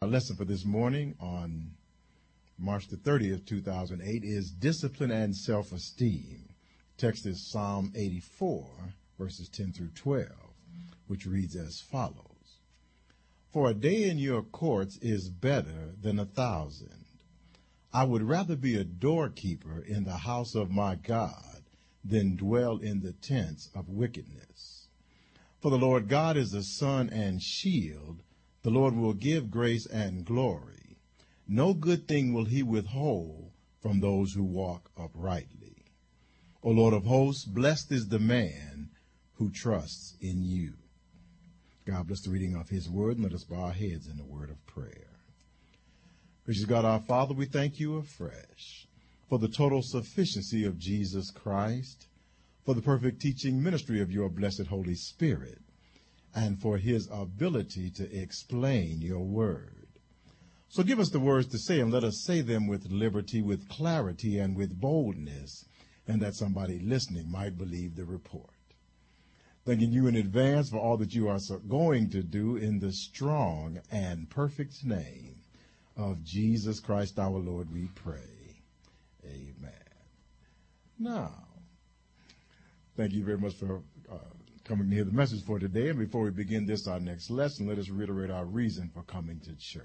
Our lesson for this morning on March the 30th, 2008 is Discipline and Self-Esteem. Text is Psalm 84, verses 10 through 12, which reads as follows. For a day in your courts is better than a thousand. I would rather be a doorkeeper in the house of my God than dwell in the tents of wickedness. For the Lord God is a sun and shield the Lord will give grace and glory. No good thing will he withhold from those who walk uprightly. O Lord of hosts, blessed is the man who trusts in you. God bless the reading of his word, and let us bow our heads in the word of prayer. Gracious God, our Father, we thank you afresh for the total sufficiency of Jesus Christ, for the perfect teaching ministry of your blessed Holy Spirit, and for his ability to explain your word. So give us the words to say and let us say them with liberty, with clarity, and with boldness, and that somebody listening might believe the report. Thanking you in advance for all that you are going to do in the strong and perfect name of Jesus Christ our Lord, we pray. Amen. Now, thank you very much for uh, coming to hear the message for today. And before we begin this, our next lesson, let us reiterate our reason for coming to church.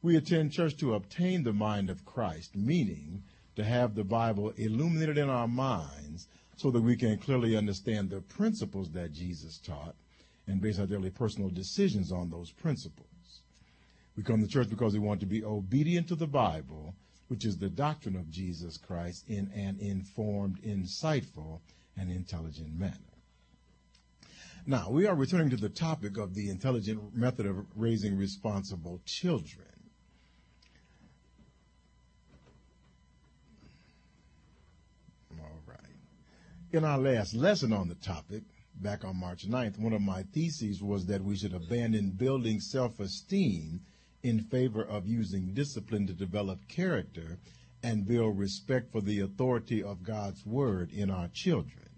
We attend church to obtain the mind of Christ, meaning to have the Bible illuminated in our minds so that we can clearly understand the principles that Jesus taught and base our daily personal decisions on those principles. We come to church because we want to be obedient to the Bible, which is the doctrine of Jesus Christ, in an informed, insightful, and intelligent manner. Now, we are returning to the topic of the intelligent method of raising responsible children. All right. In our last lesson on the topic, back on March 9th, one of my theses was that we should abandon building self-esteem in favor of using discipline to develop character and build respect for the authority of God's word in our children.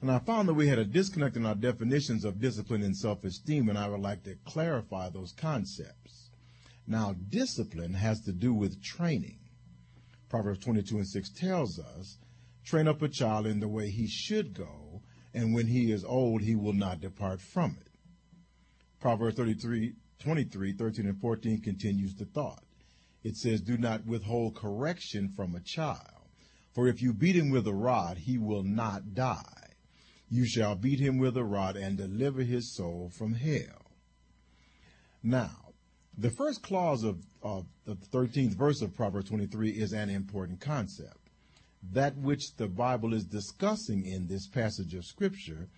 And I found that we had a disconnect in our definitions of discipline and self-esteem, and I would like to clarify those concepts. Now, discipline has to do with training. Proverbs 22 and 6 tells us, train up a child in the way he should go, and when he is old, he will not depart from it. Proverbs 33, 23, 13, and 14 continues the thought. It says, do not withhold correction from a child, for if you beat him with a rod, he will not die you shall beat him with a rod and deliver his soul from hell. Now, the first clause of, of the 13th verse of Proverbs 23 is an important concept. That which the Bible is discussing in this passage of Scripture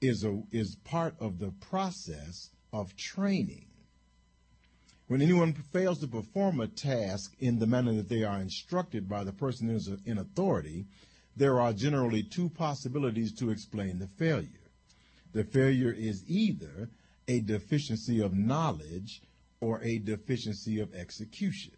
is, a, is part of the process of training. When anyone fails to perform a task in the manner that they are instructed by the person who is in authority, there are generally two possibilities to explain the failure. The failure is either a deficiency of knowledge or a deficiency of execution.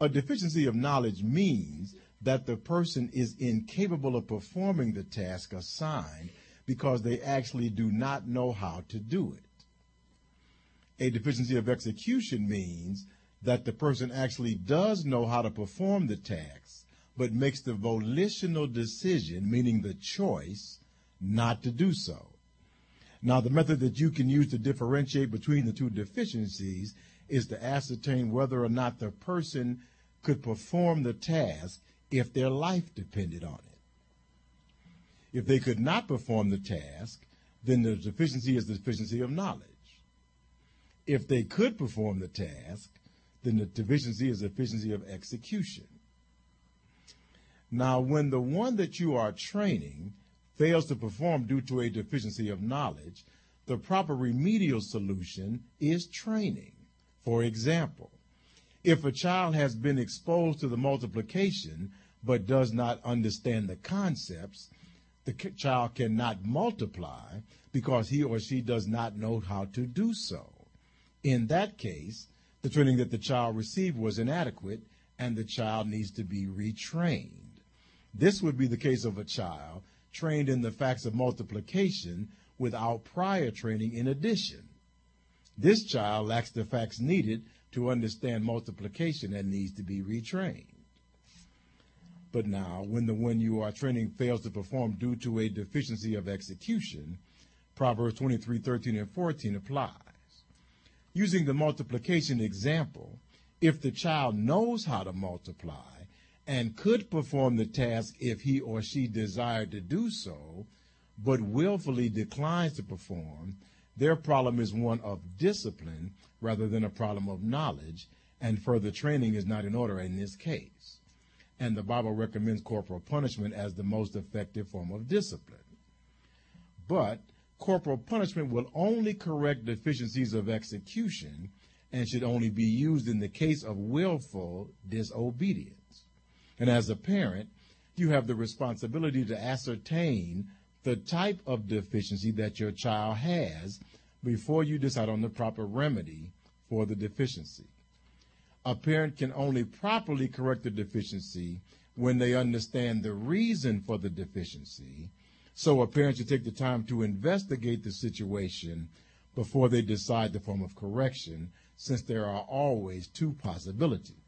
A deficiency of knowledge means that the person is incapable of performing the task assigned because they actually do not know how to do it. A deficiency of execution means that the person actually does know how to perform the task, but makes the volitional decision, meaning the choice, not to do so. Now, the method that you can use to differentiate between the two deficiencies is to ascertain whether or not the person could perform the task if their life depended on it. If they could not perform the task, then the deficiency is the deficiency of knowledge. If they could perform the task, then the deficiency is the deficiency of execution. Now, when the one that you are training fails to perform due to a deficiency of knowledge, the proper remedial solution is training. For example, if a child has been exposed to the multiplication but does not understand the concepts, the child cannot multiply because he or she does not know how to do so. In that case, the training that the child received was inadequate and the child needs to be retrained. This would be the case of a child trained in the facts of multiplication without prior training in addition. This child lacks the facts needed to understand multiplication and needs to be retrained. But now, when the one you are training fails to perform due to a deficiency of execution, Proverbs 23, 13, and 14 applies. Using the multiplication example, if the child knows how to multiply and could perform the task if he or she desired to do so, but willfully declines to perform, their problem is one of discipline rather than a problem of knowledge, and further training is not in order in this case. And the Bible recommends corporal punishment as the most effective form of discipline. But corporal punishment will only correct deficiencies of execution and should only be used in the case of willful disobedience. And as a parent, you have the responsibility to ascertain the type of deficiency that your child has before you decide on the proper remedy for the deficiency. A parent can only properly correct the deficiency when they understand the reason for the deficiency. So a parent should take the time to investigate the situation before they decide the form of correction, since there are always two possibilities.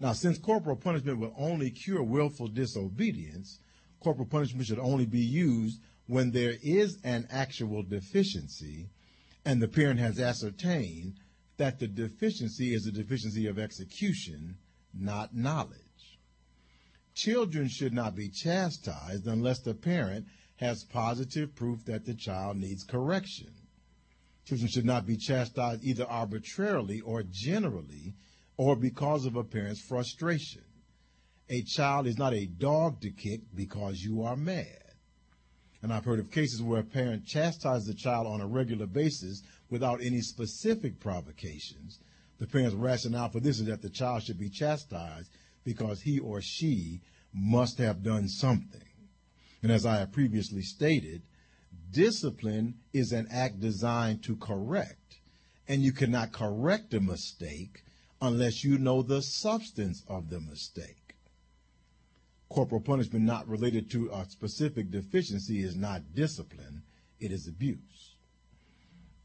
Now, since corporal punishment will only cure willful disobedience, corporal punishment should only be used when there is an actual deficiency and the parent has ascertained that the deficiency is a deficiency of execution, not knowledge. Children should not be chastised unless the parent has positive proof that the child needs correction. Children should not be chastised either arbitrarily or generally or because of a parent's frustration. A child is not a dog to kick because you are mad. And I've heard of cases where a parent chastises the child on a regular basis without any specific provocations. The parent's rationale for this is that the child should be chastised because he or she must have done something. And as I have previously stated, discipline is an act designed to correct. And you cannot correct a mistake unless you know the substance of the mistake corporal punishment not related to a specific deficiency is not discipline, it is abuse.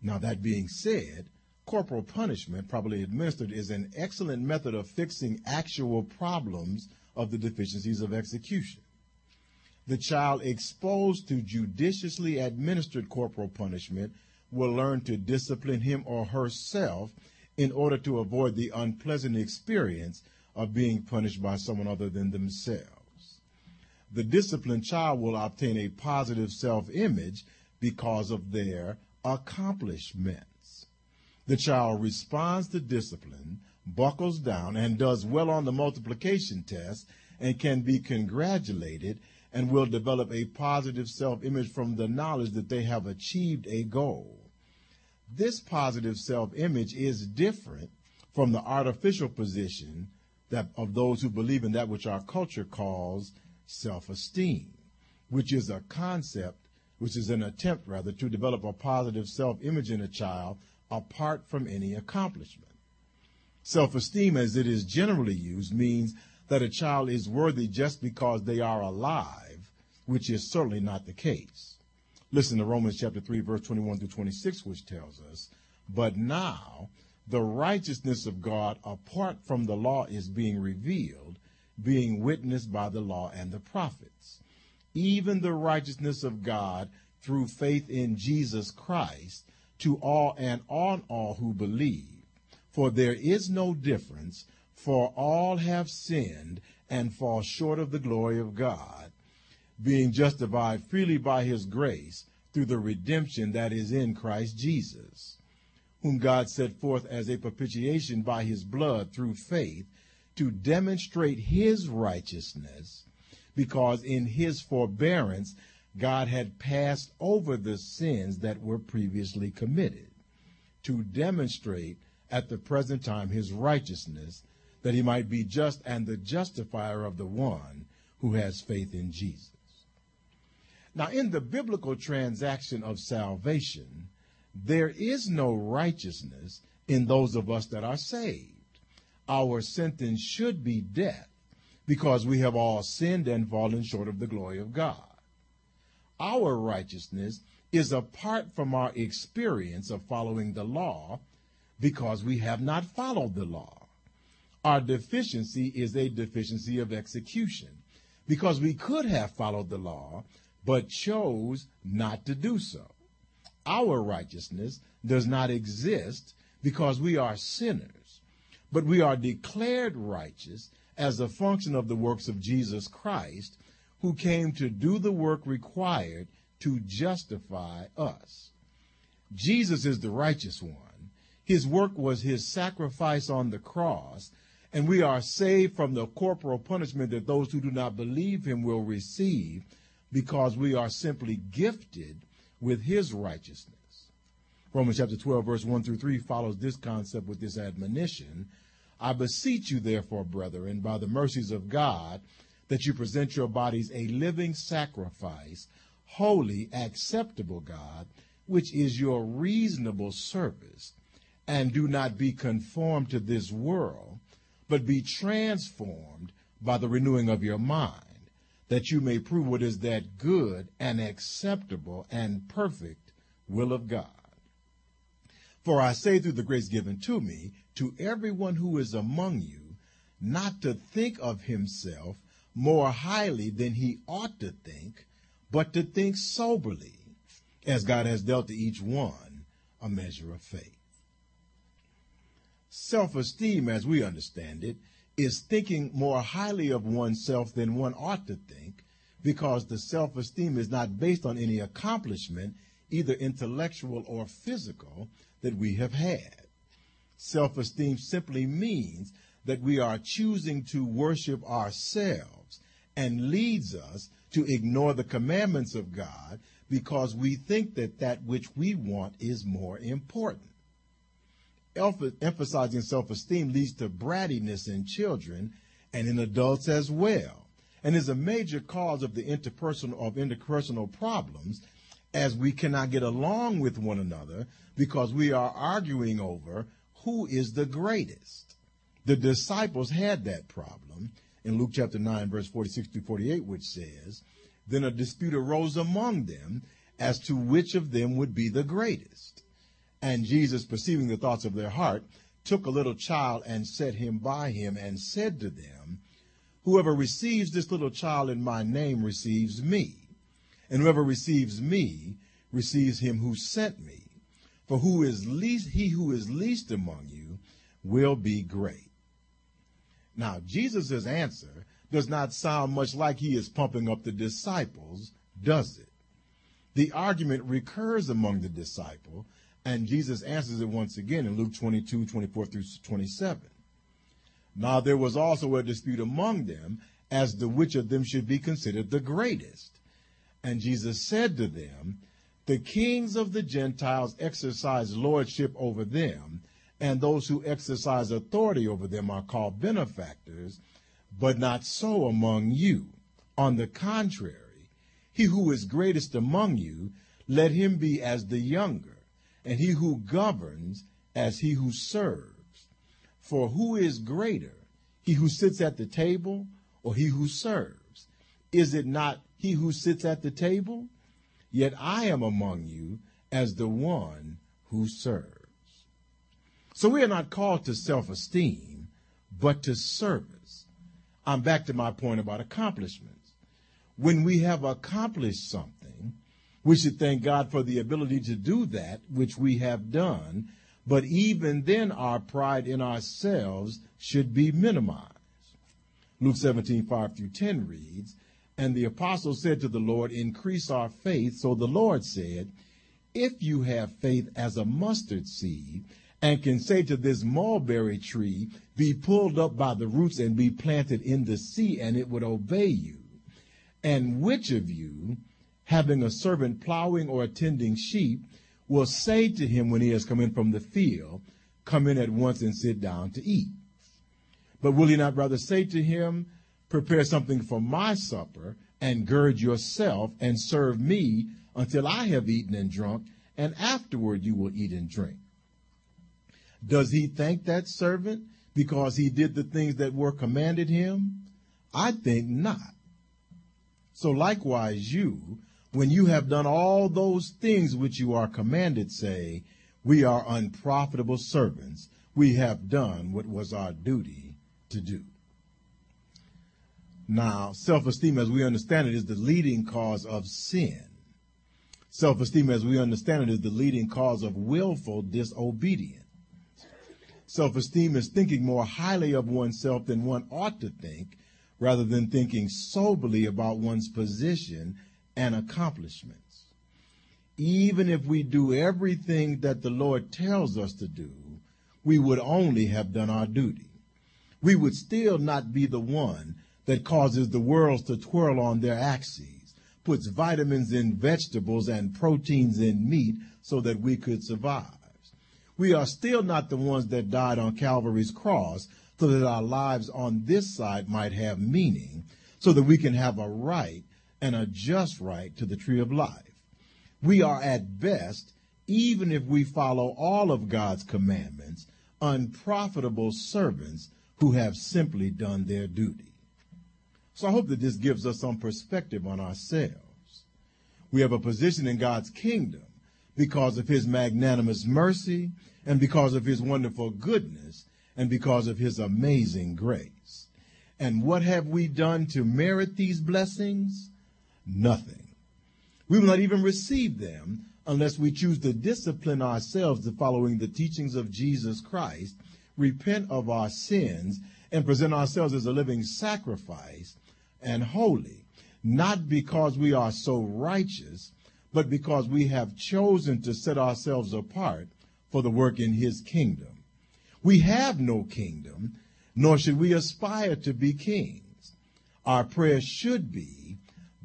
Now, that being said, corporal punishment, properly administered, is an excellent method of fixing actual problems of the deficiencies of execution. The child exposed to judiciously administered corporal punishment will learn to discipline him or herself in order to avoid the unpleasant experience of being punished by someone other than themselves the disciplined child will obtain a positive self image because of their accomplishments. The child responds to discipline, buckles down, and does well on the multiplication test, and can be congratulated and will develop a positive self image from the knowledge that they have achieved a goal. This positive self image is different from the artificial position that of those who believe in that which our culture calls self esteem, which is a concept, which is an attempt, rather, to develop a positive self image in a child apart from any accomplishment. Self esteem, as it is generally used, means that a child is worthy just because they are alive, which is certainly not the case. Listen to Romans chapter 3, verse 21 through 26, which tells us, But now the righteousness of God apart from the law is being revealed being witnessed by the law and the prophets, even the righteousness of God through faith in Jesus Christ to all and on all who believe. For there is no difference, for all have sinned and fall short of the glory of God, being justified freely by his grace through the redemption that is in Christ Jesus, whom God set forth as a propitiation by his blood through faith to demonstrate his righteousness because in his forbearance God had passed over the sins that were previously committed to demonstrate at the present time his righteousness that he might be just and the justifier of the one who has faith in Jesus. Now, in the biblical transaction of salvation, there is no righteousness in those of us that are saved our sentence should be death because we have all sinned and fallen short of the glory of God. Our righteousness is apart from our experience of following the law because we have not followed the law. Our deficiency is a deficiency of execution because we could have followed the law but chose not to do so. Our righteousness does not exist because we are sinners, but we are declared righteous as a function of the works of Jesus Christ, who came to do the work required to justify us. Jesus is the righteous one. His work was his sacrifice on the cross, and we are saved from the corporal punishment that those who do not believe him will receive because we are simply gifted with his righteousness. Romans chapter 12, verse 1 through 3 follows this concept with this admonition. I beseech you, therefore, brethren, by the mercies of God, that you present your bodies a living sacrifice, holy, acceptable, God, which is your reasonable service. And do not be conformed to this world, but be transformed by the renewing of your mind that you may prove what is that good and acceptable and perfect will of God. For I say through the grace given to me, to everyone who is among you, not to think of himself more highly than he ought to think, but to think soberly, as God has dealt to each one a measure of faith. Self esteem, as we understand it, is thinking more highly of oneself than one ought to think because the self esteem is not based on any accomplishment, either intellectual or physical, that we have had. Self esteem simply means that we are choosing to worship ourselves and leads us to ignore the commandments of God because we think that that which we want is more important emphasizing self-esteem leads to brattiness in children and in adults as well, and is a major cause of the interpersonal of interpersonal problems as we cannot get along with one another because we are arguing over who is the greatest. The disciples had that problem in Luke chapter 9, verse 46 to 48, which says, Then a dispute arose among them as to which of them would be the greatest. And Jesus, perceiving the thoughts of their heart, took a little child and set him by him and said to them, Whoever receives this little child in my name receives me, and whoever receives me receives him who sent me. For who is least, he who is least among you will be great. Now, Jesus' answer does not sound much like he is pumping up the disciples, does it? The argument recurs among the disciple and Jesus answers it once again in Luke 22, 24 through 27. Now there was also a dispute among them as to which of them should be considered the greatest. And Jesus said to them, The kings of the Gentiles exercise lordship over them, and those who exercise authority over them are called benefactors, but not so among you. On the contrary, he who is greatest among you, let him be as the younger and he who governs as he who serves. For who is greater, he who sits at the table or he who serves? Is it not he who sits at the table? Yet I am among you as the one who serves. So we are not called to self esteem, but to service. I'm back to my point about accomplishments. When we have accomplished something, we should thank God for the ability to do that, which we have done. But even then, our pride in ourselves should be minimized. Luke 17, 5 through 10 reads, And the apostle said to the Lord, Increase our faith. So the Lord said, If you have faith as a mustard seed, and can say to this mulberry tree, Be pulled up by the roots and be planted in the sea, and it would obey you. And which of you, having a servant plowing or attending sheep, will say to him when he has come in from the field, Come in at once and sit down to eat. But will he not rather say to him, Prepare something for my supper, and gird yourself, and serve me until I have eaten and drunk, and afterward you will eat and drink? Does he thank that servant because he did the things that were commanded him? I think not. So likewise you, when you have done all those things which you are commanded, say, We are unprofitable servants. We have done what was our duty to do. Now, self esteem, as we understand it, is the leading cause of sin. Self esteem, as we understand it, is the leading cause of willful disobedience. Self esteem is thinking more highly of oneself than one ought to think, rather than thinking soberly about one's position and accomplishments. Even if we do everything that the Lord tells us to do, we would only have done our duty. We would still not be the one that causes the worlds to twirl on their axes, puts vitamins in vegetables and proteins in meat so that we could survive. We are still not the ones that died on Calvary's cross so that our lives on this side might have meaning, so that we can have a right and a just right to the tree of life. We are at best, even if we follow all of God's commandments, unprofitable servants who have simply done their duty. So I hope that this gives us some perspective on ourselves. We have a position in God's kingdom because of his magnanimous mercy and because of his wonderful goodness and because of his amazing grace. And what have we done to merit these blessings? Nothing. We will not even receive them unless we choose to discipline ourselves to following the teachings of Jesus Christ, repent of our sins, and present ourselves as a living sacrifice and holy, not because we are so righteous, but because we have chosen to set ourselves apart for the work in his kingdom. We have no kingdom, nor should we aspire to be kings. Our prayer should be,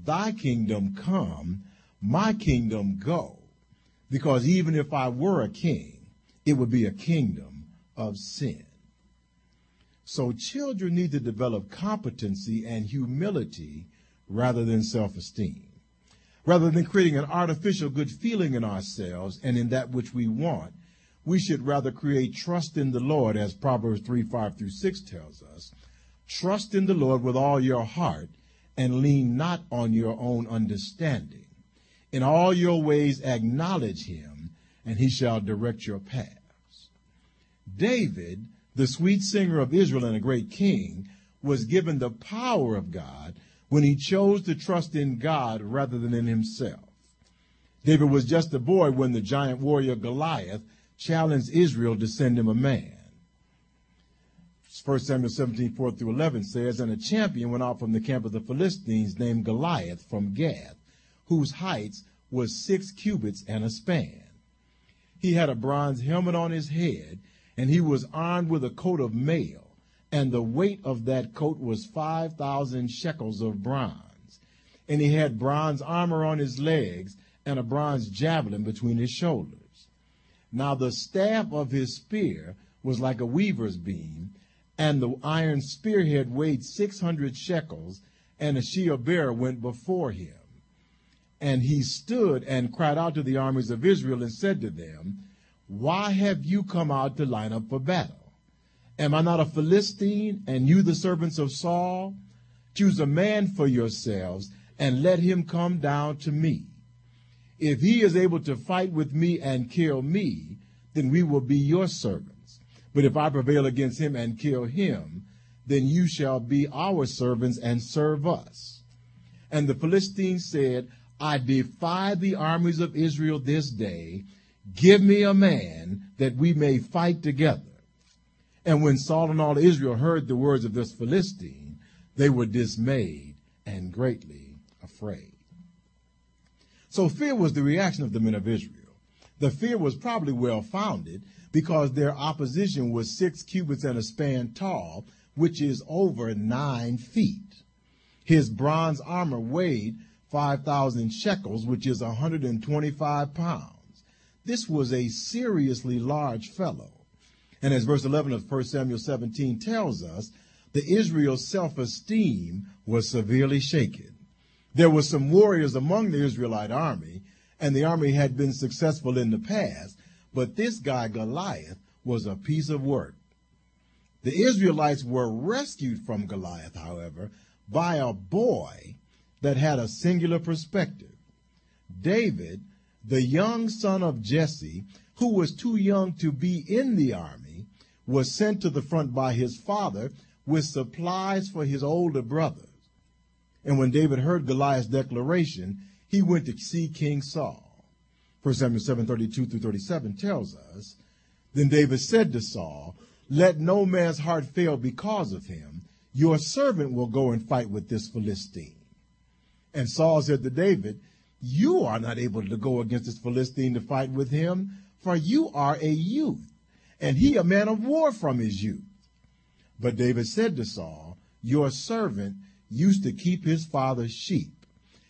Thy kingdom come, my kingdom go. Because even if I were a king, it would be a kingdom of sin. So children need to develop competency and humility rather than self-esteem. Rather than creating an artificial good feeling in ourselves and in that which we want, we should rather create trust in the Lord as Proverbs 3, 5 through 6 tells us. Trust in the Lord with all your heart and lean not on your own understanding. In all your ways acknowledge him, and he shall direct your paths. David, the sweet singer of Israel and a great king, was given the power of God when he chose to trust in God rather than in himself. David was just a boy when the giant warrior Goliath challenged Israel to send him a man. 1 Samuel 17, 4 through 11 says, And a champion went out from the camp of the Philistines named Goliath from Gath, whose height was six cubits and a span. He had a bronze helmet on his head, and he was armed with a coat of mail, and the weight of that coat was 5,000 shekels of bronze. And he had bronze armor on his legs, and a bronze javelin between his shoulders. Now the staff of his spear was like a weaver's beam, and the iron spearhead weighed 600 shekels, and a shield bearer went before him. And he stood and cried out to the armies of Israel and said to them, Why have you come out to line up for battle? Am I not a Philistine, and you the servants of Saul? Choose a man for yourselves, and let him come down to me. If he is able to fight with me and kill me, then we will be your servants. But if I prevail against him and kill him, then you shall be our servants and serve us. And the Philistines said, I defy the armies of Israel this day. Give me a man that we may fight together. And when Saul and all Israel heard the words of this Philistine, they were dismayed and greatly afraid. So fear was the reaction of the men of Israel. The fear was probably well founded because their opposition was six cubits and a span tall, which is over nine feet. His bronze armor weighed 5,000 shekels, which is 125 pounds. This was a seriously large fellow. And as verse 11 of 1 Samuel 17 tells us, the Israel's self-esteem was severely shaken. There were some warriors among the Israelite army, and the army had been successful in the past, but this guy, Goliath, was a piece of work. The Israelites were rescued from Goliath, however, by a boy that had a singular perspective. David, the young son of Jesse, who was too young to be in the army, was sent to the front by his father with supplies for his older brothers. And when David heard Goliath's declaration, he went to see King Saul. 1 Samuel 7, 32 through 37 tells us, Then David said to Saul, Let no man's heart fail because of him. Your servant will go and fight with this Philistine. And Saul said to David, You are not able to go against this Philistine to fight with him, for you are a youth, and he a man of war from his youth. But David said to Saul, Your servant used to keep his father's sheep.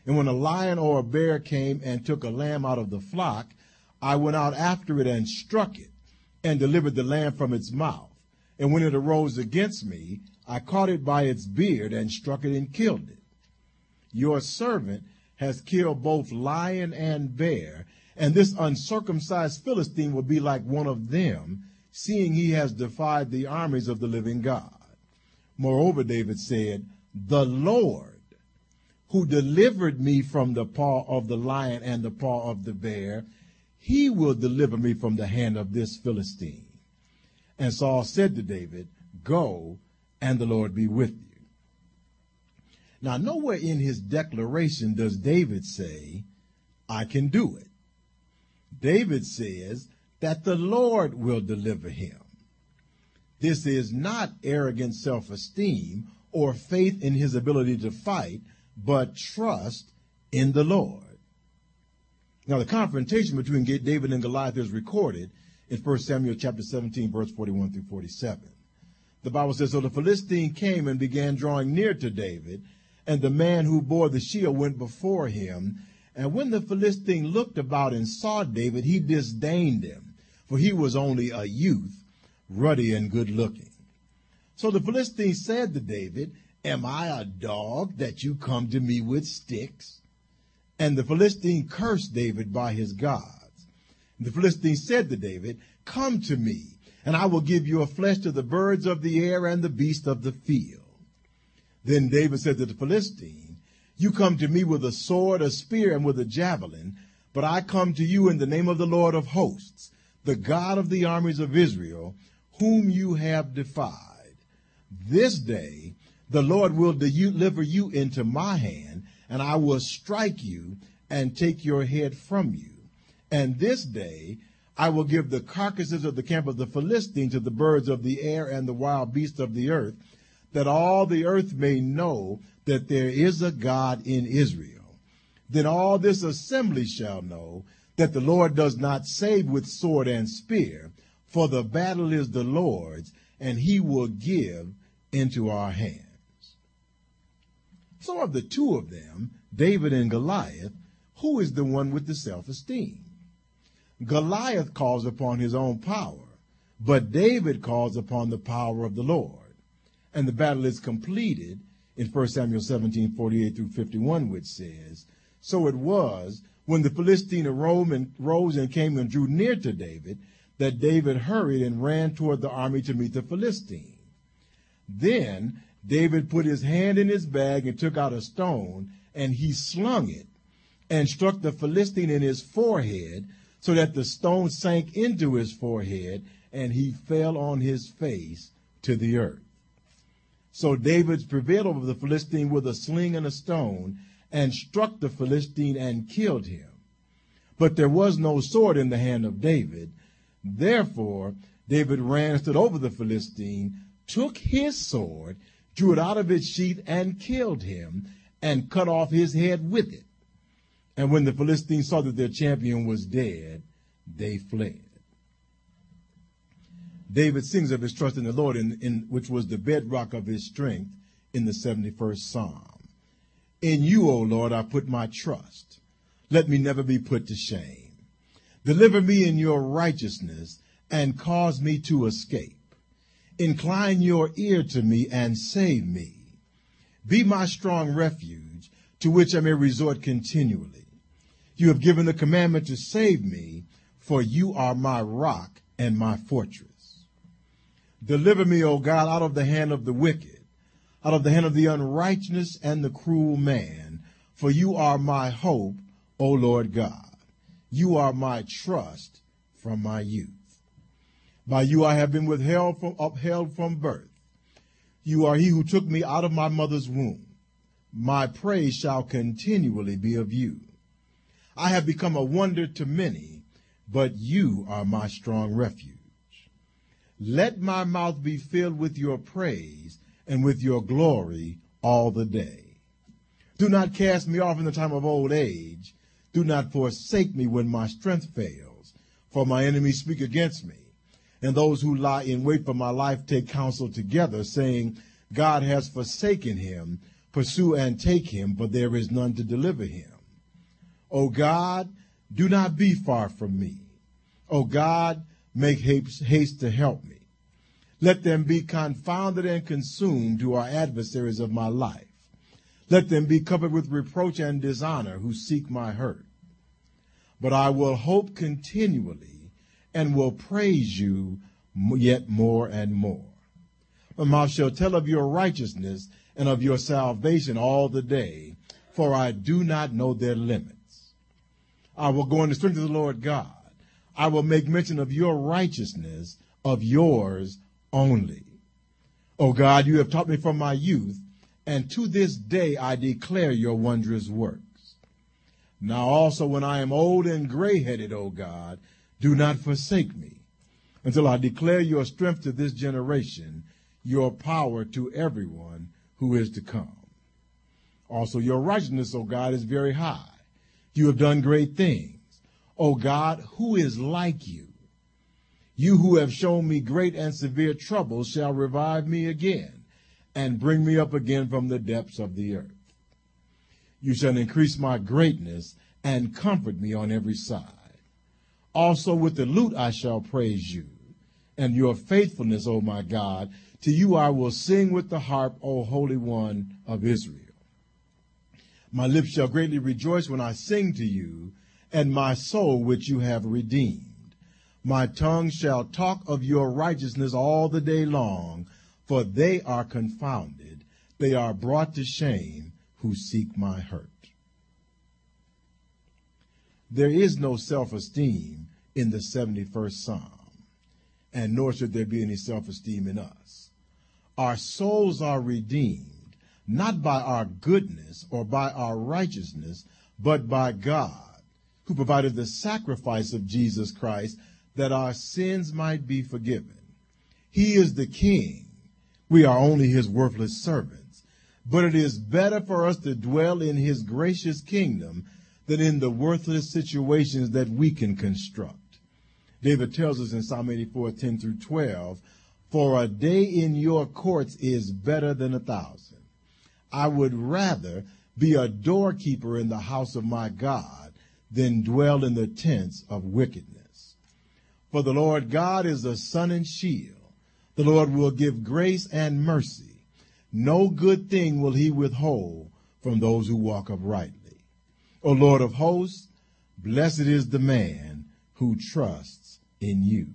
And when a lion or a bear came and took a lamb out of the flock, I went out after it and struck it, and delivered the lamb from its mouth. And when it arose against me, I caught it by its beard and struck it and killed it. Your servant has killed both lion and bear, and this uncircumcised Philistine will be like one of them, seeing he has defied the armies of the living God. Moreover, David said, The Lord, who delivered me from the paw of the lion and the paw of the bear, he will deliver me from the hand of this Philistine. And Saul said to David, Go, and the Lord be with you. Now, nowhere in his declaration does David say, I can do it. David says that the Lord will deliver him. This is not arrogant self esteem or faith in his ability to fight, but trust in the Lord. Now, the confrontation between David and Goliath is recorded in 1 Samuel chapter 17, verse 41 through 47. The Bible says, So the Philistine came and began drawing near to David, and the man who bore the shield went before him. And when the Philistine looked about and saw David, he disdained him, for he was only a youth, ruddy and good looking. So the Philistine said to David, Am I a dog that you come to me with sticks? And the Philistine cursed David by his gods. And the Philistine said to David, Come to me, and I will give your flesh to the birds of the air and the beasts of the field. Then David said to the Philistine, You come to me with a sword, a spear, and with a javelin, but I come to you in the name of the Lord of hosts, the God of the armies of Israel, whom you have defied. This day the Lord will deliver you into my hand, and I will strike you and take your head from you. And this day I will give the carcasses of the camp of the Philistines to the birds of the air and the wild beasts of the earth, that all the earth may know that there is a God in Israel. Then all this assembly shall know that the Lord does not save with sword and spear, for the battle is the Lord's, and he will give into our hands. So of the two of them, David and Goliath, who is the one with the self-esteem? Goliath calls upon his own power, but David calls upon the power of the Lord and the battle is completed in 1 Samuel 17, 48 through 51, which says, So it was when the Philistine arose and came and drew near to David that David hurried and ran toward the army to meet the Philistine. Then David put his hand in his bag and took out a stone, and he slung it and struck the Philistine in his forehead, so that the stone sank into his forehead, and he fell on his face to the earth. So David prevailed over the Philistine with a sling and a stone, and struck the Philistine and killed him. But there was no sword in the hand of David. Therefore, David ran, and stood over the Philistine, took his sword, drew it out of its sheath, and killed him, and cut off his head with it. And when the Philistines saw that their champion was dead, they fled. David sings of his trust in the Lord, in, in, which was the bedrock of his strength in the 71st Psalm. In you, O Lord, I put my trust. Let me never be put to shame. Deliver me in your righteousness and cause me to escape. Incline your ear to me and save me. Be my strong refuge to which I may resort continually. You have given the commandment to save me, for you are my rock and my fortress. Deliver me, O God, out of the hand of the wicked, out of the hand of the unrighteous and the cruel man, for you are my hope, O Lord God. You are my trust from my youth. By you I have been withheld from, upheld from birth. You are he who took me out of my mother's womb. My praise shall continually be of you. I have become a wonder to many, but you are my strong refuge. Let my mouth be filled with your praise and with your glory all the day. Do not cast me off in the time of old age. Do not forsake me when my strength fails, for my enemies speak against me. And those who lie in wait for my life take counsel together, saying, God has forsaken him. Pursue and take him, but there is none to deliver him. O God, do not be far from me. O God, make haste to help me. Let them be confounded and consumed who are adversaries of my life. Let them be covered with reproach and dishonor who seek my hurt. But I will hope continually and will praise you yet more and more. My mouth shall tell of your righteousness and of your salvation all the day, for I do not know their limits. I will go in the strength of the Lord God. I will make mention of your righteousness, of yours only. O God, you have taught me from my youth, and to this day I declare your wondrous works. Now also when I am old and gray-headed, O God, do not forsake me, until I declare your strength to this generation, your power to everyone who is to come. Also your righteousness, O God, is very high. You have done great things. O God, who is like you? You who have shown me great and severe troubles shall revive me again and bring me up again from the depths of the earth. You shall increase my greatness and comfort me on every side. Also with the lute I shall praise you and your faithfulness, O my God. To you I will sing with the harp, O Holy One of Israel. My lips shall greatly rejoice when I sing to you and my soul which you have redeemed. My tongue shall talk of your righteousness all the day long, for they are confounded. They are brought to shame who seek my hurt. There is no self-esteem in the 71st Psalm, and nor should there be any self-esteem in us. Our souls are redeemed, not by our goodness or by our righteousness, but by God who provided the sacrifice of Jesus Christ that our sins might be forgiven. He is the king. We are only his worthless servants. But it is better for us to dwell in his gracious kingdom than in the worthless situations that we can construct. David tells us in Psalm 84, 10 through 12, For a day in your courts is better than a thousand. I would rather be a doorkeeper in the house of my God than dwell in the tents of wickedness. For the Lord God is a sun and shield. The Lord will give grace and mercy. No good thing will he withhold from those who walk uprightly. O Lord of hosts, blessed is the man who trusts in you.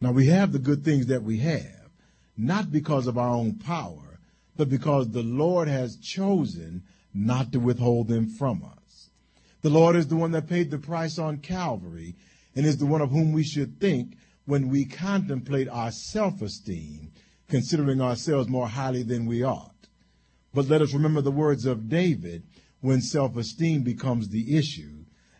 Now we have the good things that we have, not because of our own power, but because the Lord has chosen not to withhold them from us. The Lord is the one that paid the price on Calvary and is the one of whom we should think when we contemplate our self-esteem, considering ourselves more highly than we ought. But let us remember the words of David when self-esteem becomes the issue,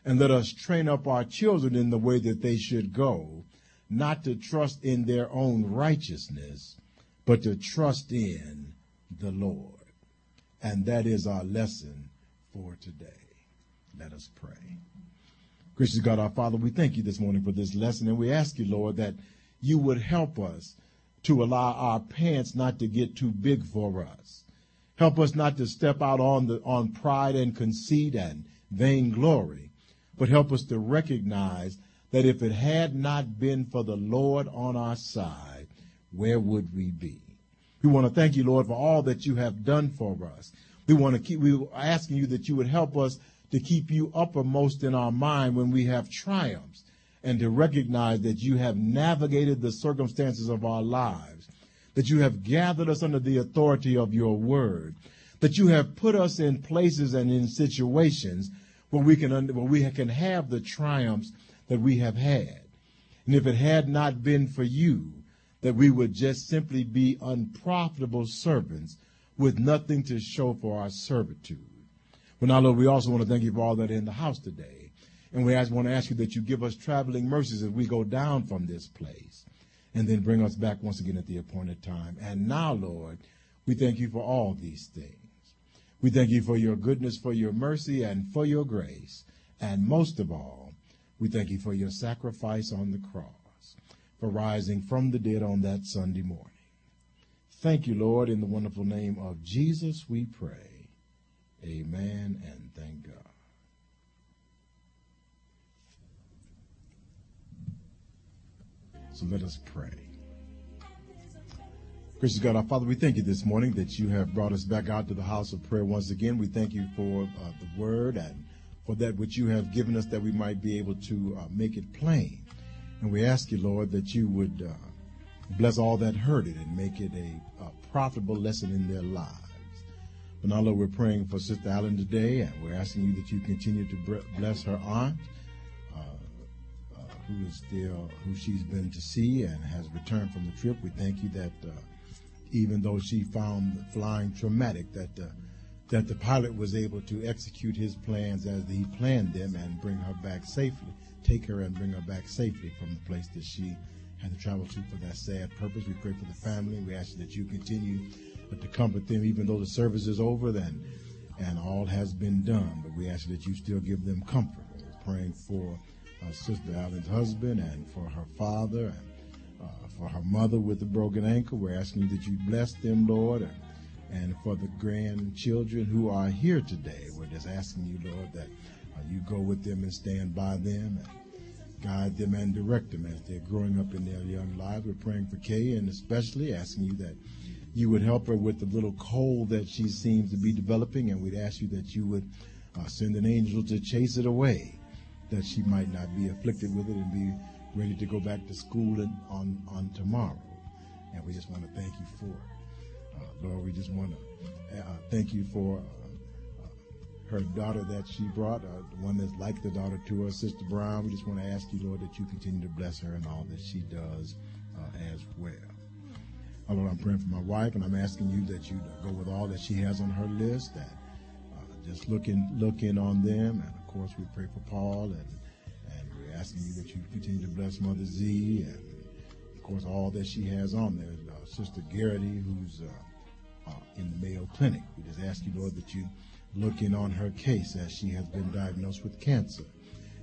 and let us train up our children in the way that they should go, not to trust in their own righteousness, but to trust in the Lord. And that is our lesson for today. Let us pray. Gracious God, our Father, we thank you this morning for this lesson, and we ask you, Lord, that you would help us to allow our pants not to get too big for us. Help us not to step out on the on pride and conceit and vainglory, but help us to recognize that if it had not been for the Lord on our side, where would we be? We want to thank you, Lord, for all that you have done for us. We want to keep we are asking you that you would help us to keep you uppermost in our mind when we have triumphs and to recognize that you have navigated the circumstances of our lives, that you have gathered us under the authority of your word, that you have put us in places and in situations we can, we can have the triumphs that we have had. And if it had not been for you, that we would just simply be unprofitable servants with nothing to show for our servitude. But now, Lord, we also want to thank you for all that in the house today. And we ask, want to ask you that you give us traveling mercies as we go down from this place and then bring us back once again at the appointed time. And now, Lord, we thank you for all these things. We thank you for your goodness, for your mercy, and for your grace. And most of all, we thank you for your sacrifice on the cross, for rising from the dead on that Sunday morning. Thank you, Lord, in the wonderful name of Jesus we pray. Amen and thank God. So let us pray. Gracious God, our Father, we thank you this morning that you have brought us back out to the house of prayer once again. We thank you for uh, the word and for that which you have given us that we might be able to uh, make it plain. And we ask you, Lord, that you would uh, bless all that heard it and make it a, a, profitable lesson in their lives. But now, Lord, we're praying for Sister Allen today, and we're asking you that you continue to bless her aunt who is still who she's been to see and has returned from the trip. We thank you that uh, even though she found flying traumatic, that uh, that the pilot was able to execute his plans as he planned them and bring her back safely, take her and bring her back safely from the place that she had to travel to for that sad purpose. We pray for the family. We ask that you continue to comfort them, even though the service is over, then and all has been done. But we ask that you still give them comfort. We're praying for uh, Sister Allen's husband and for her father and uh, for her mother with the broken ankle. We're asking that you bless them, Lord, and, and for the grandchildren who are here today. We're just asking you, Lord, that uh, you go with them and stand by them and guide them and direct them as they're growing up in their young lives. We're praying for Kay and especially asking you that you would help her with the little cold that she seems to be developing, and we'd ask you that you would uh, send an angel to chase it away that she might not be afflicted with it and be ready to go back to school on, on tomorrow. And we just want to thank you for it. Uh, Lord, we just want to uh, thank you for uh, uh, her daughter that she brought, uh, the one that's like the daughter to us, Sister Brown. We just want to ask you, Lord, that you continue to bless her and all that she does as well. Oh, Lord, I'm praying for my wife, and I'm asking you that you go with all that she has on her list, that just looking looking on them and of course, we pray for Paul, and, asking you that you continue to bless Mother Z, and of course, all that she has on there. Uh, Sister Garrity, who's uh, uh, in the Mayo Clinic. We just ask you, Lord, that you look in on her case as she has been diagnosed with cancer,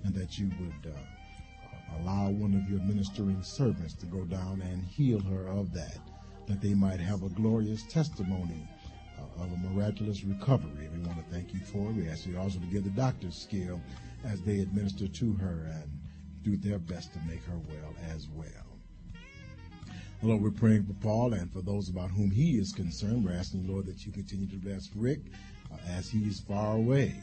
and that you would uh, uh, allow one of your ministering servants to go down and heal her of that, that they might have a glorious testimony of a miraculous recovery. We want to thank you for it. We ask you also to give the doctors skill as they administer to her and do their best to make her well as well. Lord, we're praying for Paul and for those about whom he is concerned. We're asking, Lord, that you continue to bless Rick uh, as he is far away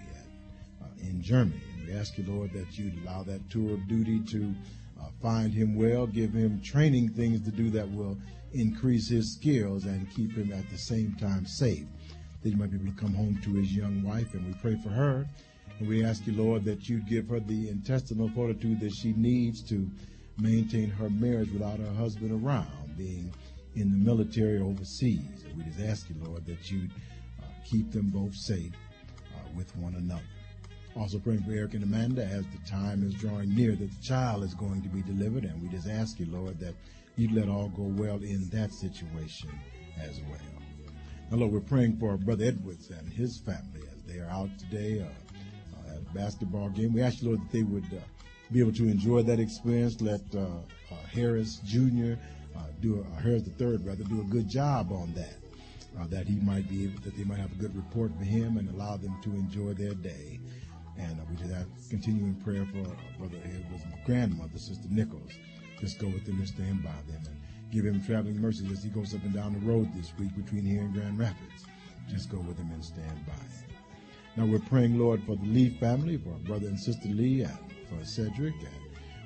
uh, in Germany. And we ask you, Lord, that you allow that tour of duty to uh, find him well, give him training things to do that will increase his skills and keep him at the same time safe that he might be able to come home to his young wife. And we pray for her. And we ask you, Lord, that you'd give her the intestinal fortitude that she needs to maintain her marriage without her husband around, being in the military overseas. And we just ask you, Lord, that you uh, keep them both safe uh, with one another. Also praying for Eric and Amanda as the time is drawing near that the child is going to be delivered. And we just ask you, Lord, that you'd let all go well in that situation as well. Hello, we're praying for our brother Edwards and his family as they are out today uh, basketball game. We ask you, Lord, that they would uh, be able to enjoy that experience. Let uh, uh, Harris Jr. Do a, Harris the third rather do a good job on that. that he might be able, that they might have a good report for him and allow them to enjoy their day. And we just have continuing prayer for Brother Edwards' grandmother, Sister Nichols. Just go with them and stand by them. And Give him traveling mercies as he goes up and down the road this week between here and Grand Rapids. Just go with him and stand by. Now we're praying, Lord, for the Lee family, for brother and sister Lee, and for Cedric,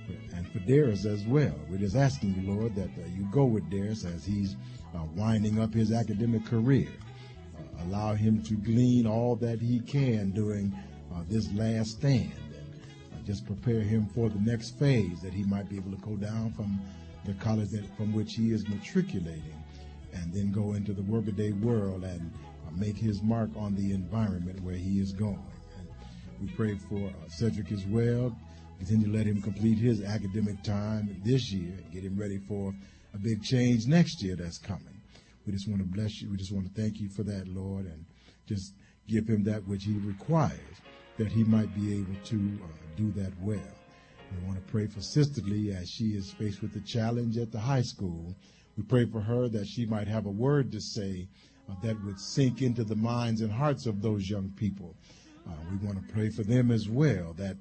and, and for Darius as well. We're just asking you, Lord, that uh, you go with Darius as he's uh, winding up his academic career. Uh, allow him to glean all that he can during uh, this last stand. And uh, just prepare him for the next phase that he might be able to go down from the college that, from which he is matriculating and then go into the workaday world and make his mark on the environment where he is going. And we pray for uh, Cedric as well. Continue to let him complete his academic time this year and get him ready for a big change next year that's coming. We just want to bless you. We just want to thank you for that, Lord, and just give him that which he requires, that he might be able to uh, do that well. We want to pray for Sister Lee as she is faced with the challenge at the high school. We pray for her that she might have a word to say uh, that would sink into the minds and hearts of those young people. Uh, we want to pray for them as well, that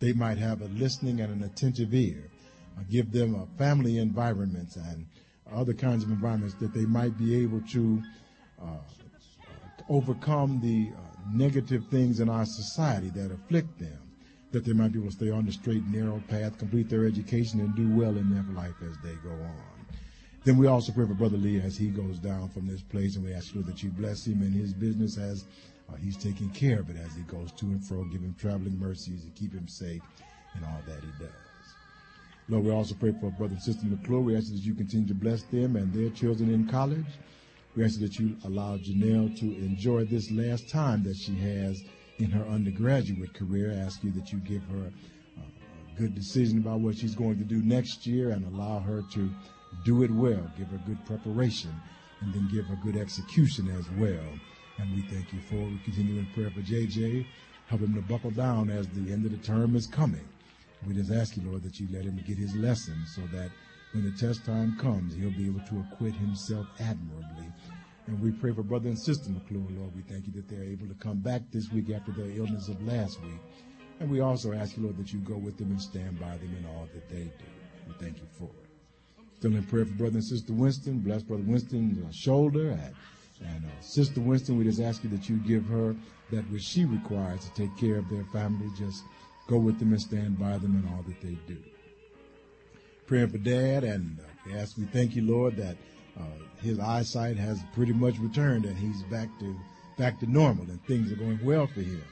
they might have a listening and an attentive ear. Uh, give them a family environment and other kinds of environments that they might be able to uh, overcome the uh, negative things in our society that afflict them, that they might be able to stay on the straight and narrow path, complete their education, and do well in their life as they go on. Then we also pray for Brother Lee as he goes down from this place, and we ask you that you bless him in his business as uh, he's taking care of it as he goes to and fro, give him traveling mercies and keep him safe in all that he does. Lord, we also pray for Brother and Sister McClure. We ask that you continue to bless them and their children in college. We ask that you allow Janelle to enjoy this last time that she has in her undergraduate career. I ask you that you give her a good decision about what she's going to do next year and allow her to do it well. Give a good preparation and then give a good execution as well. And we thank you for it. We continue in prayer for JJ. Help him to buckle down as the end of the term is coming. We just ask you, Lord, that you let him get his lessons so that when the test time comes, he'll be able to acquit himself admirably. And we pray for brother and sister McClure, Lord. We thank you that they're able to come back this week after their illness of last week. And we also ask you, Lord, that you go with them and stand by them in all that they do. We thank you for it. Still in prayer for brother and sister Winston. Bless brother Winston's uh, shoulder. And, and uh, sister Winston, we just ask you that you give her that which she requires to take care of their family. Just go with them and stand by them in all that they do. Praying for dad, and uh, ask, we thank you, Lord, that uh, his eyesight has pretty much returned and he's back to back to normal and things are going well for him.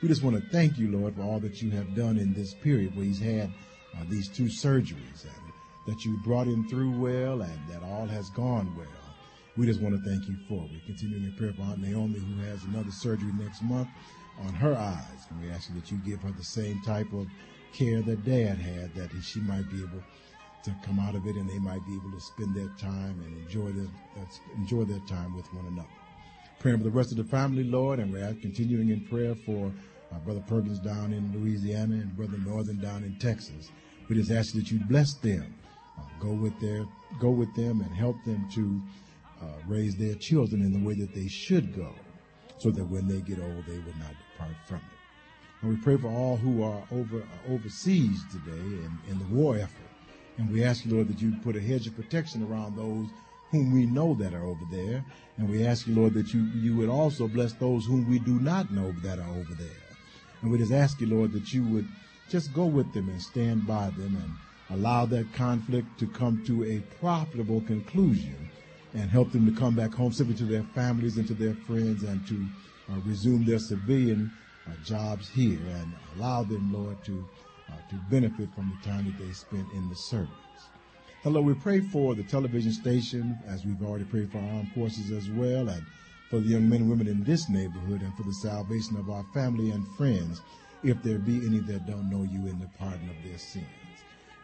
We just want to thank you, Lord, for all that you have done in this period where he's had uh, these two surgeries and that you brought him through well and that all has gone well. We just want to thank you for it. We're continuing in prayer for Aunt Naomi, who has another surgery next month on her eyes. And we ask you that you give her the same type of care that Dad had, that she might be able to come out of it and they might be able to spend their time and enjoy their, enjoy their time with one another. Praying for the rest of the family, Lord, and we're continuing in prayer for uh, Brother Perkins down in Louisiana and Brother Northern down in Texas. We just ask that you bless them, uh, go with their, go with them and help them to uh, raise their children in the way that they should go so that when they get old, they will not depart from it. And we pray for all who are over uh, overseas today in, in the war effort. And we ask you, Lord, that you put a hedge of protection around those whom we know that are over there. And we ask you, Lord, that you, you would also bless those whom we do not know that are over there. And we just ask you, Lord, that you would just go with them and stand by them and allow that conflict to come to a profitable conclusion and help them to come back home simply to their families and to their friends and to uh, resume their civilian uh, jobs here and allow them, Lord, to uh, to benefit from the time that they spent in the service. Hello, we pray for the television station as we've already prayed for our armed forces as well and for the young men and women in this neighborhood and for the salvation of our family and friends if there be any that don't know you in the pardon of their sins.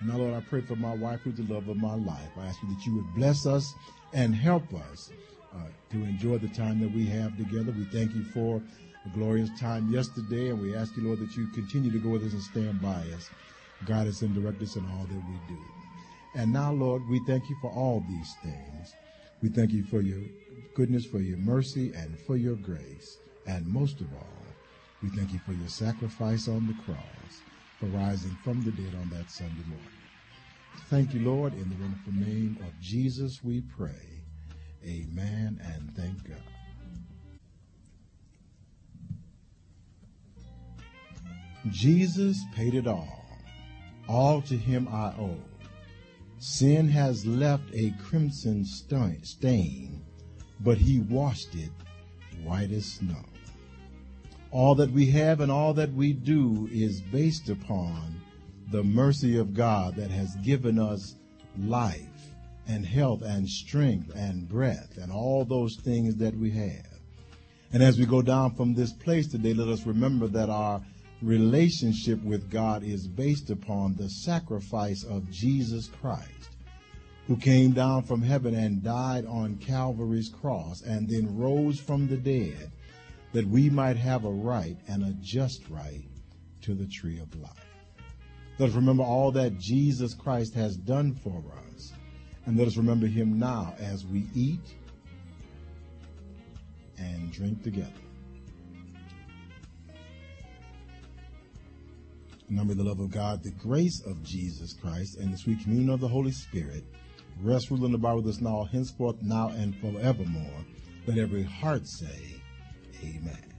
Now, Lord, I pray for my wife who's the love of my life. I ask you that you would bless us and help us uh, to enjoy the time that we have together. We thank you for a glorious time yesterday, and we ask you, Lord, that you continue to go with us and stand by us, guide us and direct us in all that we do. And now, Lord, we thank you for all these things. We thank you for your goodness, for your mercy, and for your grace. And most of all, we thank you for your sacrifice on the cross, for rising from the dead on that Sunday morning. Thank you, Lord. In the wonderful name of Jesus, we pray. Amen and thank God. Jesus paid it all. All to him I owe. Sin has left a crimson stain, but he washed it white as snow. All that we have and all that we do is based upon the mercy of God that has given us life and health and strength and breath and all those things that we have. And as we go down from this place today, let us remember that our relationship with God is based upon the sacrifice of Jesus Christ, who came down from heaven and died on Calvary's cross and then rose from the dead that we might have a right and a just right to the tree of life. Let us remember all that Jesus Christ has done for us, and let us remember him now as we eat and drink together. Remember the love of God, the grace of Jesus Christ, and the sweet communion of the Holy Spirit rest, rule, and abide with us now, henceforth, now, and forevermore. Let every heart say, Amen.